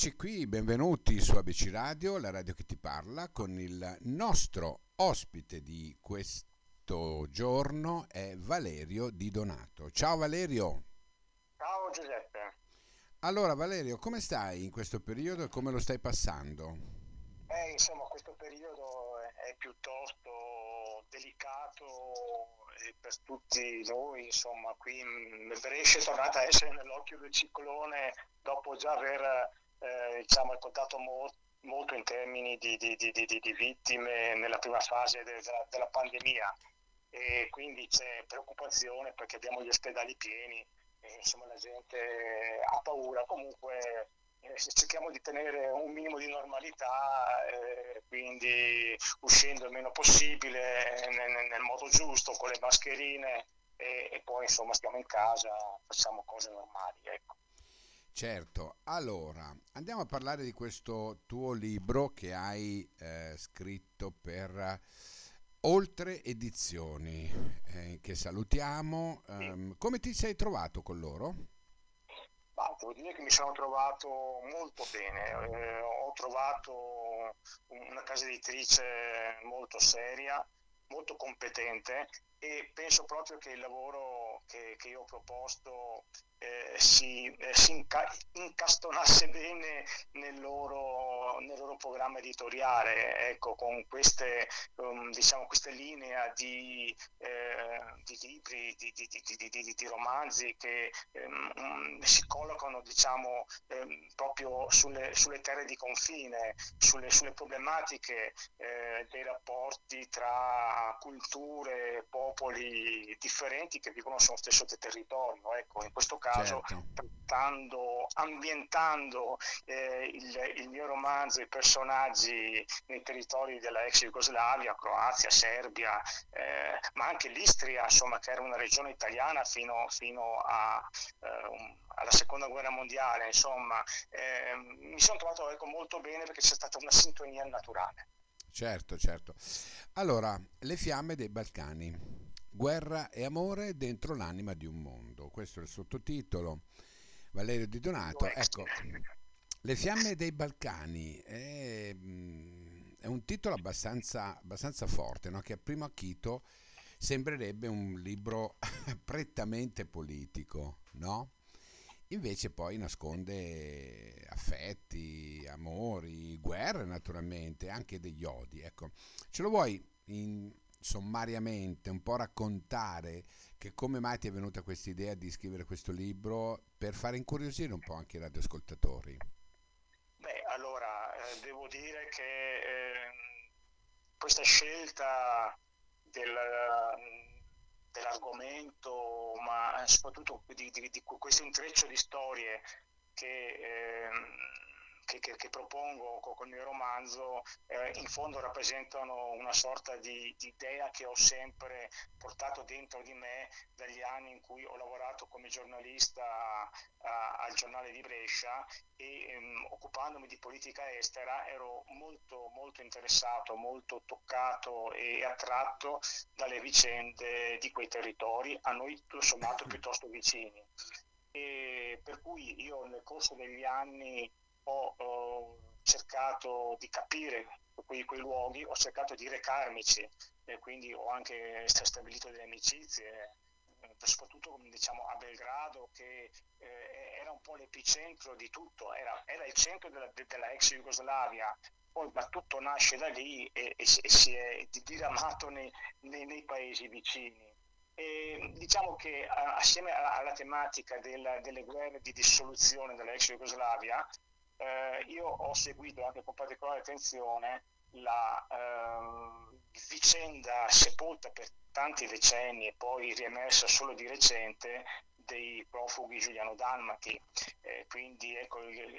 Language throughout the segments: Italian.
Eccoci qui, benvenuti su ABC Radio, la radio che ti parla, con il nostro ospite di questo giorno è Valerio Di Donato. Ciao Valerio. Ciao Giuseppe. Allora Valerio, come stai in questo periodo e come lo stai passando? Eh, insomma, questo periodo è piuttosto delicato per tutti noi, insomma, qui Brescia è tornata a essere nell'occhio del ciclone dopo già aver eh, diciamo, ricordato molto molto in termini di, di, di, di, vittime nella prima fase della, della, pandemia e quindi c'è preoccupazione perché abbiamo gli ospedali pieni e insomma la gente ha paura. Comunque eh, cerchiamo di tenere un minimo di normalità, eh, quindi uscendo il meno possibile nel, nel modo giusto con le mascherine e, e, poi insomma stiamo in casa, facciamo cose normali. Ecco. Certo, allora andiamo a parlare di questo tuo libro che hai eh, scritto per Oltre Edizioni, eh, che salutiamo. Um, come ti sei trovato con loro? Bah, devo dire che mi sono trovato molto bene, eh, ho trovato una casa editrice molto seria, molto competente e penso proprio che il lavoro che, che io ho proposto eh, si, eh, si inca- incastonasse bene nel loro, nel loro, programma editoriale, ecco, con queste, um, diciamo, queste linee di, eh, di libri, di, di, di, romanzi che um, si collocano diciamo, um, proprio sulle, sulle, terre di confine, sulle, sulle problematiche eh, dei rapporti tra culture, popoli differenti che vivono sullo stesso territorio. Ecco, in questo caso certo. Trattando, ambientando eh, il, il, mio romanzo, i personaggi nei territori della ex Jugoslavia, Croazia, Serbia, eh, ma anche l'Istria, insomma, che era una regione italiana fino, fino a, un, alla seconda guerra mondiale, insomma, eh, mi sono trovato ecco, molto bene perché c'è stata una sintonia naturale. Certo, certo. Allora, le fiamme dei Balcani. Guerra e amore dentro l'anima di un mondo. Questo è il sottotitolo. Valerio Di Donato. Ecco, Le fiamme dei Balcani è, mm, è un titolo abbastanza, abbastanza forte, no? che a primo acchito sembrerebbe un libro prettamente politico, no? Invece poi nasconde affetti, amori, guerre naturalmente, anche degli odi. Ecco, ce lo vuoi in sommariamente un po' raccontare che come mai ti è venuta questa idea di scrivere questo libro per fare incuriosire un po' anche i radioascoltatori? Beh, allora, eh, devo dire che eh, questa scelta del, dell'argomento, ma soprattutto di, di, di, questo intreccio di storie che... Eh, che, che, che propongo con il mio romanzo eh, in fondo rappresentano una sorta di, di, idea che ho sempre portato dentro di me dagli anni in cui ho lavorato come giornalista a, al giornale di Brescia e ehm, occupandomi di politica estera ero molto, molto interessato, molto toccato e attratto dalle vicende di quei territori, a noi tutto sommato piuttosto vicini. E per cui io nel corso degli anni ho, cercato di capire quei, quei, luoghi, ho cercato di recarmici e quindi ho anche stabilito delle amicizie, eh, soprattutto diciamo, a Belgrado che eh, era un po' l'epicentro di tutto, era, era il centro della, della, ex Jugoslavia, poi ma tutto nasce da lì e, e, e si è diramato nei, nei, nei paesi vicini. E diciamo che assieme alla, alla tematica della, delle guerre di dissoluzione della ex Jugoslavia, eh, io ho seguito anche con particolare attenzione la eh, vicenda sepolta per tanti decenni e poi riemersa solo di recente dei profughi giuliano-dalmati, eh, quindi ecco, gli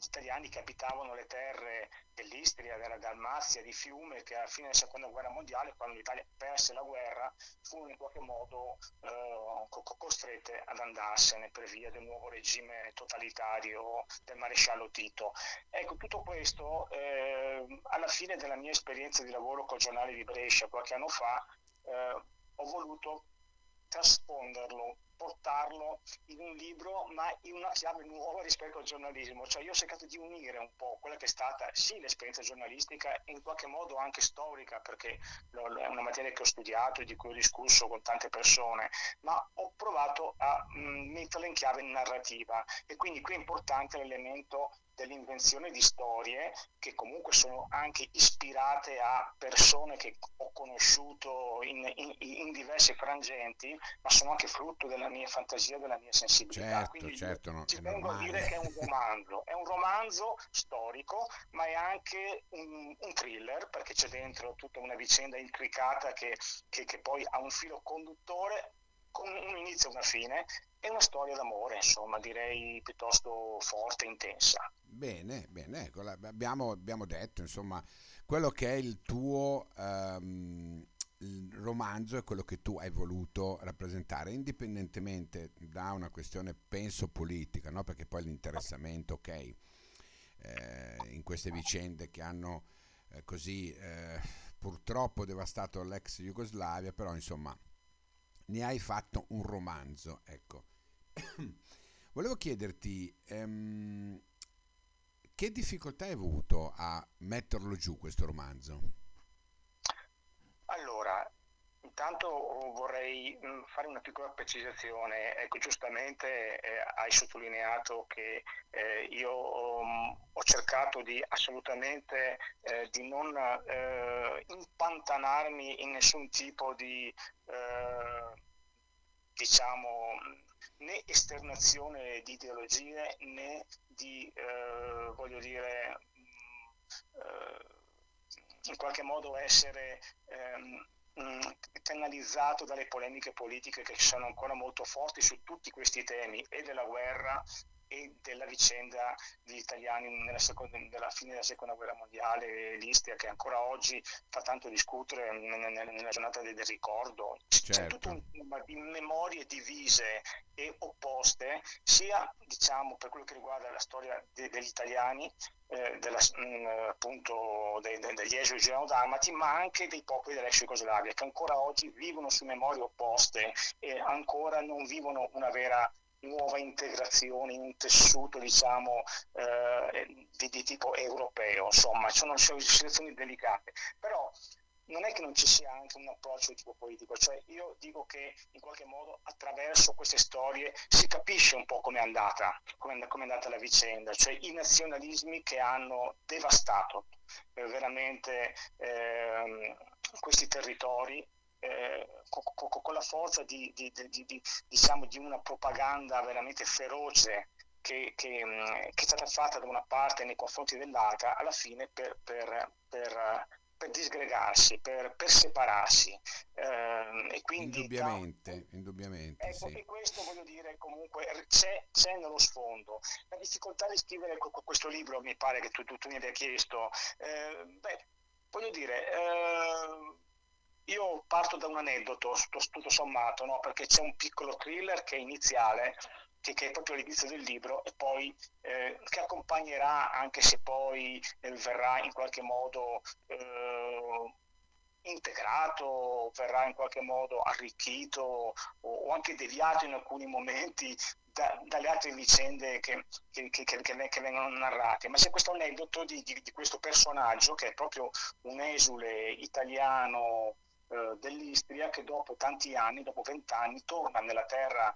italiani che abitavano le terre dell'Istria, della Dalmazia, di Fiume, che alla fine della seconda guerra mondiale, quando l'Italia perse la guerra, furono in qualche modo eh, costrette ad andarsene per via del nuovo regime totalitario del maresciallo Tito. Ecco, tutto questo eh, alla fine della mia esperienza di lavoro col giornale di Brescia qualche anno fa, eh, ho voluto trasfonderlo portarlo in un libro, ma in una chiave nuova rispetto al giornalismo. Cioè io ho cercato di unire un po' quella che è stata sì l'esperienza giornalistica e in qualche modo anche storica, perché è una materia che ho studiato e di cui ho discusso con tante persone, ma ho provato a mh, metterla in chiave narrativa e quindi qui è importante l'elemento dell'invenzione di storie che comunque sono anche ispirate a persone che ho conosciuto in, in, in diversi frangenti, ma sono anche frutto della mia fantasia, della mia sensibilità. Certo, Quindi certo, no, ci tengo a dire che è un romanzo, è un romanzo storico, ma è anche un, un thriller perché c'è dentro tutta una vicenda intricata che, che, che poi ha un filo conduttore con un inizio e una fine è una storia d'amore, insomma, direi piuttosto forte e intensa. Bene, bene, ecco, abbiamo, abbiamo, detto, insomma, quello che è il tuo um, il romanzo è quello che tu hai voluto rappresentare, indipendentemente da una questione, penso, politica, no? perché poi l'interessamento, ok, eh, in queste vicende che hanno eh, così eh, purtroppo devastato l'ex Jugoslavia, però insomma ne hai fatto un romanzo, ecco. Volevo chiederti ehm, che difficoltà hai avuto a metterlo giù questo romanzo? Allora, intanto vorrei mm, fare una piccola precisazione. Ecco, giustamente eh, hai sottolineato che eh, io um, ho cercato di assolutamente eh, di non eh, impantanarmi in nessun tipo di eh, diciamo né esternazione di ideologie né di eh, voglio dire eh, in qualche modo essere ehm, canalizzato dalle polemiche politiche che sono ancora molto forti su tutti questi temi e della guerra e della vicenda degli italiani nella, seconda, nella fine della seconda guerra mondiale, l'Istria che ancora oggi fa tanto discutere nella giornata del ricordo. Certo. C'è tutto un tema di memorie divise e opposte, sia diciamo, per quello che riguarda la storia de, degli italiani, eh, della, mh, mm, appunto de, de, degli esuli gerodalmati, ma anche dei popoli dell'ex Jugoslavia che ancora oggi vivono su memorie opposte e ancora non vivono una vera nuova integrazione in un tessuto diciamo eh, di, di, tipo europeo, insomma, sono situazioni delicate, però non è che non ci sia anche un approccio di tipo politico, cioè io dico che in qualche modo attraverso queste storie si capisce un po' come è andata, come è andata la vicenda, cioè i nazionalismi che hanno devastato eh, veramente eh, questi territori eh, con, con, la forza di, di, di, diciamo, di, una propaganda veramente feroce che, che, mm, che, è stata fatta da una parte nei confronti dell'altra, alla fine per, per, per, per disgregarsi, per, separarsi. Eh, e quindi, indubbiamente, da, indubbiamente ecco, sì. E questo voglio dire comunque c'è, c'è, nello sfondo. La difficoltà di scrivere questo libro, mi pare che tu, tu, tu mi abbia chiesto, eh, beh, voglio dire... Io parto da un aneddoto, tutto sommato, no? perché c'è un piccolo thriller che è iniziale, che, che è proprio l'inizio del libro, e poi eh, che accompagnerà, anche se poi eh, verrà in qualche modo eh, integrato, verrà in qualche modo arricchito o, o anche deviato in alcuni momenti da, dalle altre vicende che, che, che, che, vengono narrate, ma c'è questo aneddoto di, di, di, questo personaggio che è proprio un esule italiano eh, dell'Istria che dopo tanti anni, dopo vent'anni, torna nella terra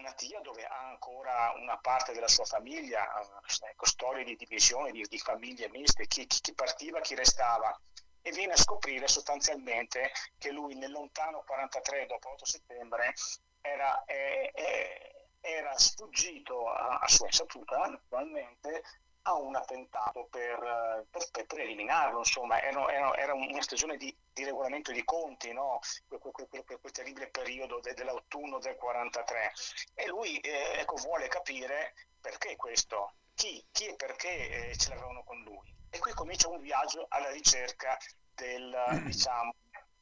natia dove ha ancora una parte della sua famiglia, eh, ecco, storie di divisione, di, di famiglie miste, chi, chi, partiva, chi restava. E viene a scoprire sostanzialmente che lui nel lontano 43 dopo 8 settembre era, eh, eh, era sfuggito a, a sua insaputa naturalmente a un attentato per, per, per eliminarlo, insomma era, era, era una stagione di, di, regolamento di conti, no? quel, quel, quel, quel, terribile periodo de, dell'autunno del 43 e lui eh, ecco, vuole capire perché questo, chi, chi e perché eh, ce l'avevano con lui. E qui comincia un viaggio alla ricerca del diciamo,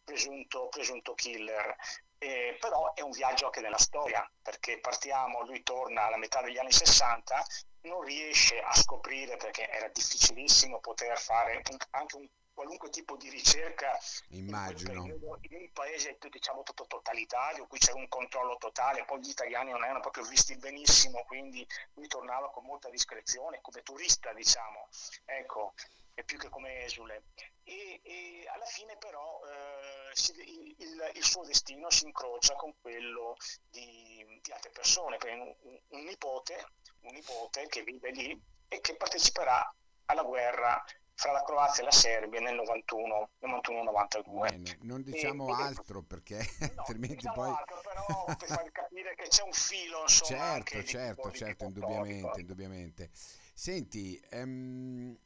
presunto, presunto killer. Eh, però è un viaggio anche nella storia, perché partiamo, lui torna alla metà degli anni 60 non riesce a scoprire perché era difficilissimo poter fare anche un qualunque tipo di ricerca Immagino. in, in un paese diciamo totalitario, qui c'era un controllo totale, poi gli italiani non erano proprio visti benissimo, quindi lui tornava con molta discrezione, come turista diciamo, ecco, e più che come esule. E, e alla fine però eh, si, il, il, suo destino si incrocia con quello di, di altre persone, un, un, nipote, un nipote che vive lì e che parteciperà alla guerra fra la Croazia e la Serbia nel 91, 91-92. Bene, non diciamo e, altro perché no, altrimenti diciamo poi... Altro, però per far capire che c'è un filo, insomma, Certo, certo, certo, indubbiamente, indubbiamente. Senti, ehm,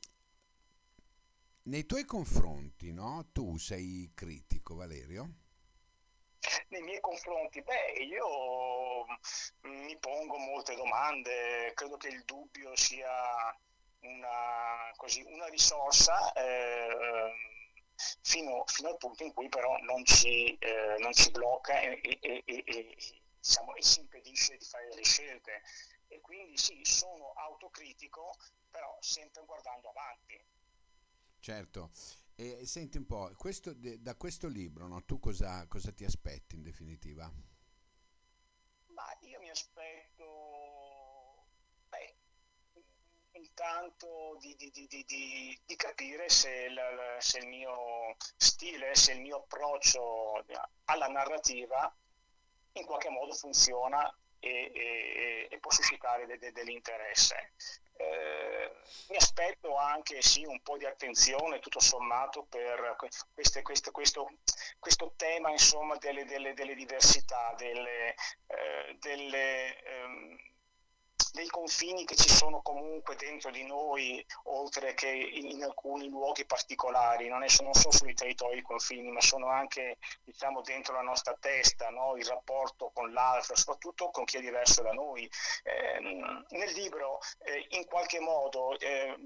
nei tuoi confronti, no? Tu sei critico, Valerio? Nei miei confronti, beh, io mi pongo molte domande, credo che il dubbio sia una, così, una risorsa eh, fino, fino, al punto in cui però non ci, eh, non ci blocca e, e, e, e diciamo, si impedisce di fare le scelte. E quindi sì, sono autocritico, però sempre guardando avanti. Certo. E senti un po', questo, da questo libro no, tu cosa, cosa ti aspetti in definitiva? Ma io mi aspetto intanto di, di, di, di capire se il, se il, mio stile, se il mio approccio alla narrativa in qualche modo funziona e, e, e può suscitare de, de, dell'interesse. Eh, mi aspetto anche sì, un po' di attenzione tutto sommato per queste, queste, questo, questo, tema insomma, delle, delle, delle diversità, delle, eh, delle ehm, dei confini che ci sono comunque dentro di noi, oltre che in, alcuni luoghi particolari, non, è, non sono solo i territori i confini, ma sono anche diciamo, dentro la nostra testa, no? il rapporto con l'altro, soprattutto con chi è diverso da noi. Eh, nel libro eh, in qualche modo eh,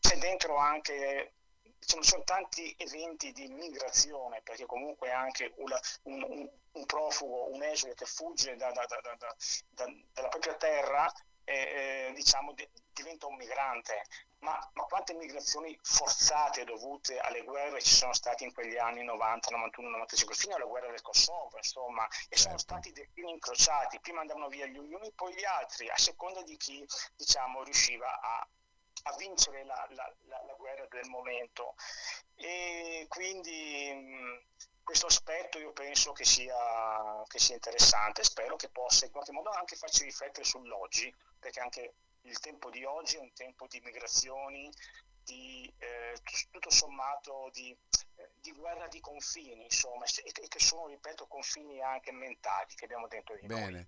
c'è dentro anche ci sono tanti eventi di migrazione, perché comunque anche una, un, un, un, profugo, un esule che fugge da, da, da, dalla propria terra, eh, diciamo, di, diventa un migrante. Ma, ma, quante migrazioni forzate dovute alle guerre ci sono state in quegli anni 90, 91, 95, fino alla guerra del Kosovo, insomma, e certo. sono stati destini incrociati, prima andavano via gli uni, poi gli altri, a seconda di chi, diciamo, riusciva a, a vincere la, la, la, la, guerra del momento. E quindi mh, questo aspetto io penso che sia, che sia interessante, spero che possa in qualche modo anche farci riflettere sull'oggi, perché anche il tempo di oggi è un tempo di migrazioni, di, eh, tutto sommato di, eh, di, guerra di confini, insomma, e che sono, ripeto, confini anche mentali che abbiamo dentro di Bene. noi.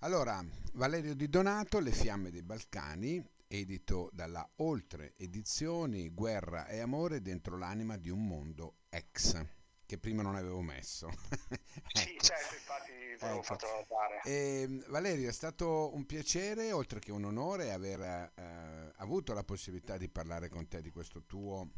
Allora, Valerio Di Donato, Le fiamme dei Balcani, edito dalla Oltre Edizioni, Guerra e amore dentro l'anima di un mondo ex, che prima non avevo messo. ecco. Sì, certo, infatti te l'ho fatto notare. E, Valerio, è stato un piacere, oltre che un onore, aver eh, avuto la possibilità di parlare con te di questo tuo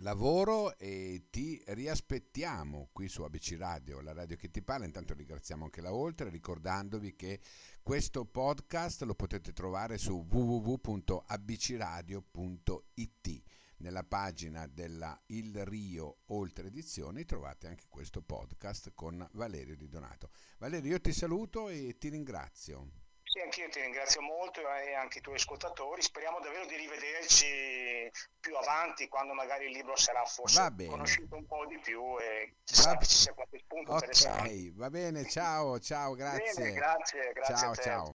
lavoro e ti riaspettiamo qui su ABC Radio, la radio che ti parla. Intanto ringraziamo anche la Oltre, ricordandovi che questo podcast lo potete trovare su www.abcradio.it. Nella pagina della Il Rio Oltre Edizioni trovate anche questo podcast con Valerio Di Donato. Valerio, io ti saluto e ti ringrazio. Sì, anch'io ti ringrazio molto e anche i tuoi ascoltatori. Speriamo davvero di rivederci più avanti quando magari il libro sarà forse conosciuto un po' di più e chissà che ci sia qualche spunto okay, interessante. Va bene, ciao, ciao, grazie. Bene, grazie, grazie ciao, ciao.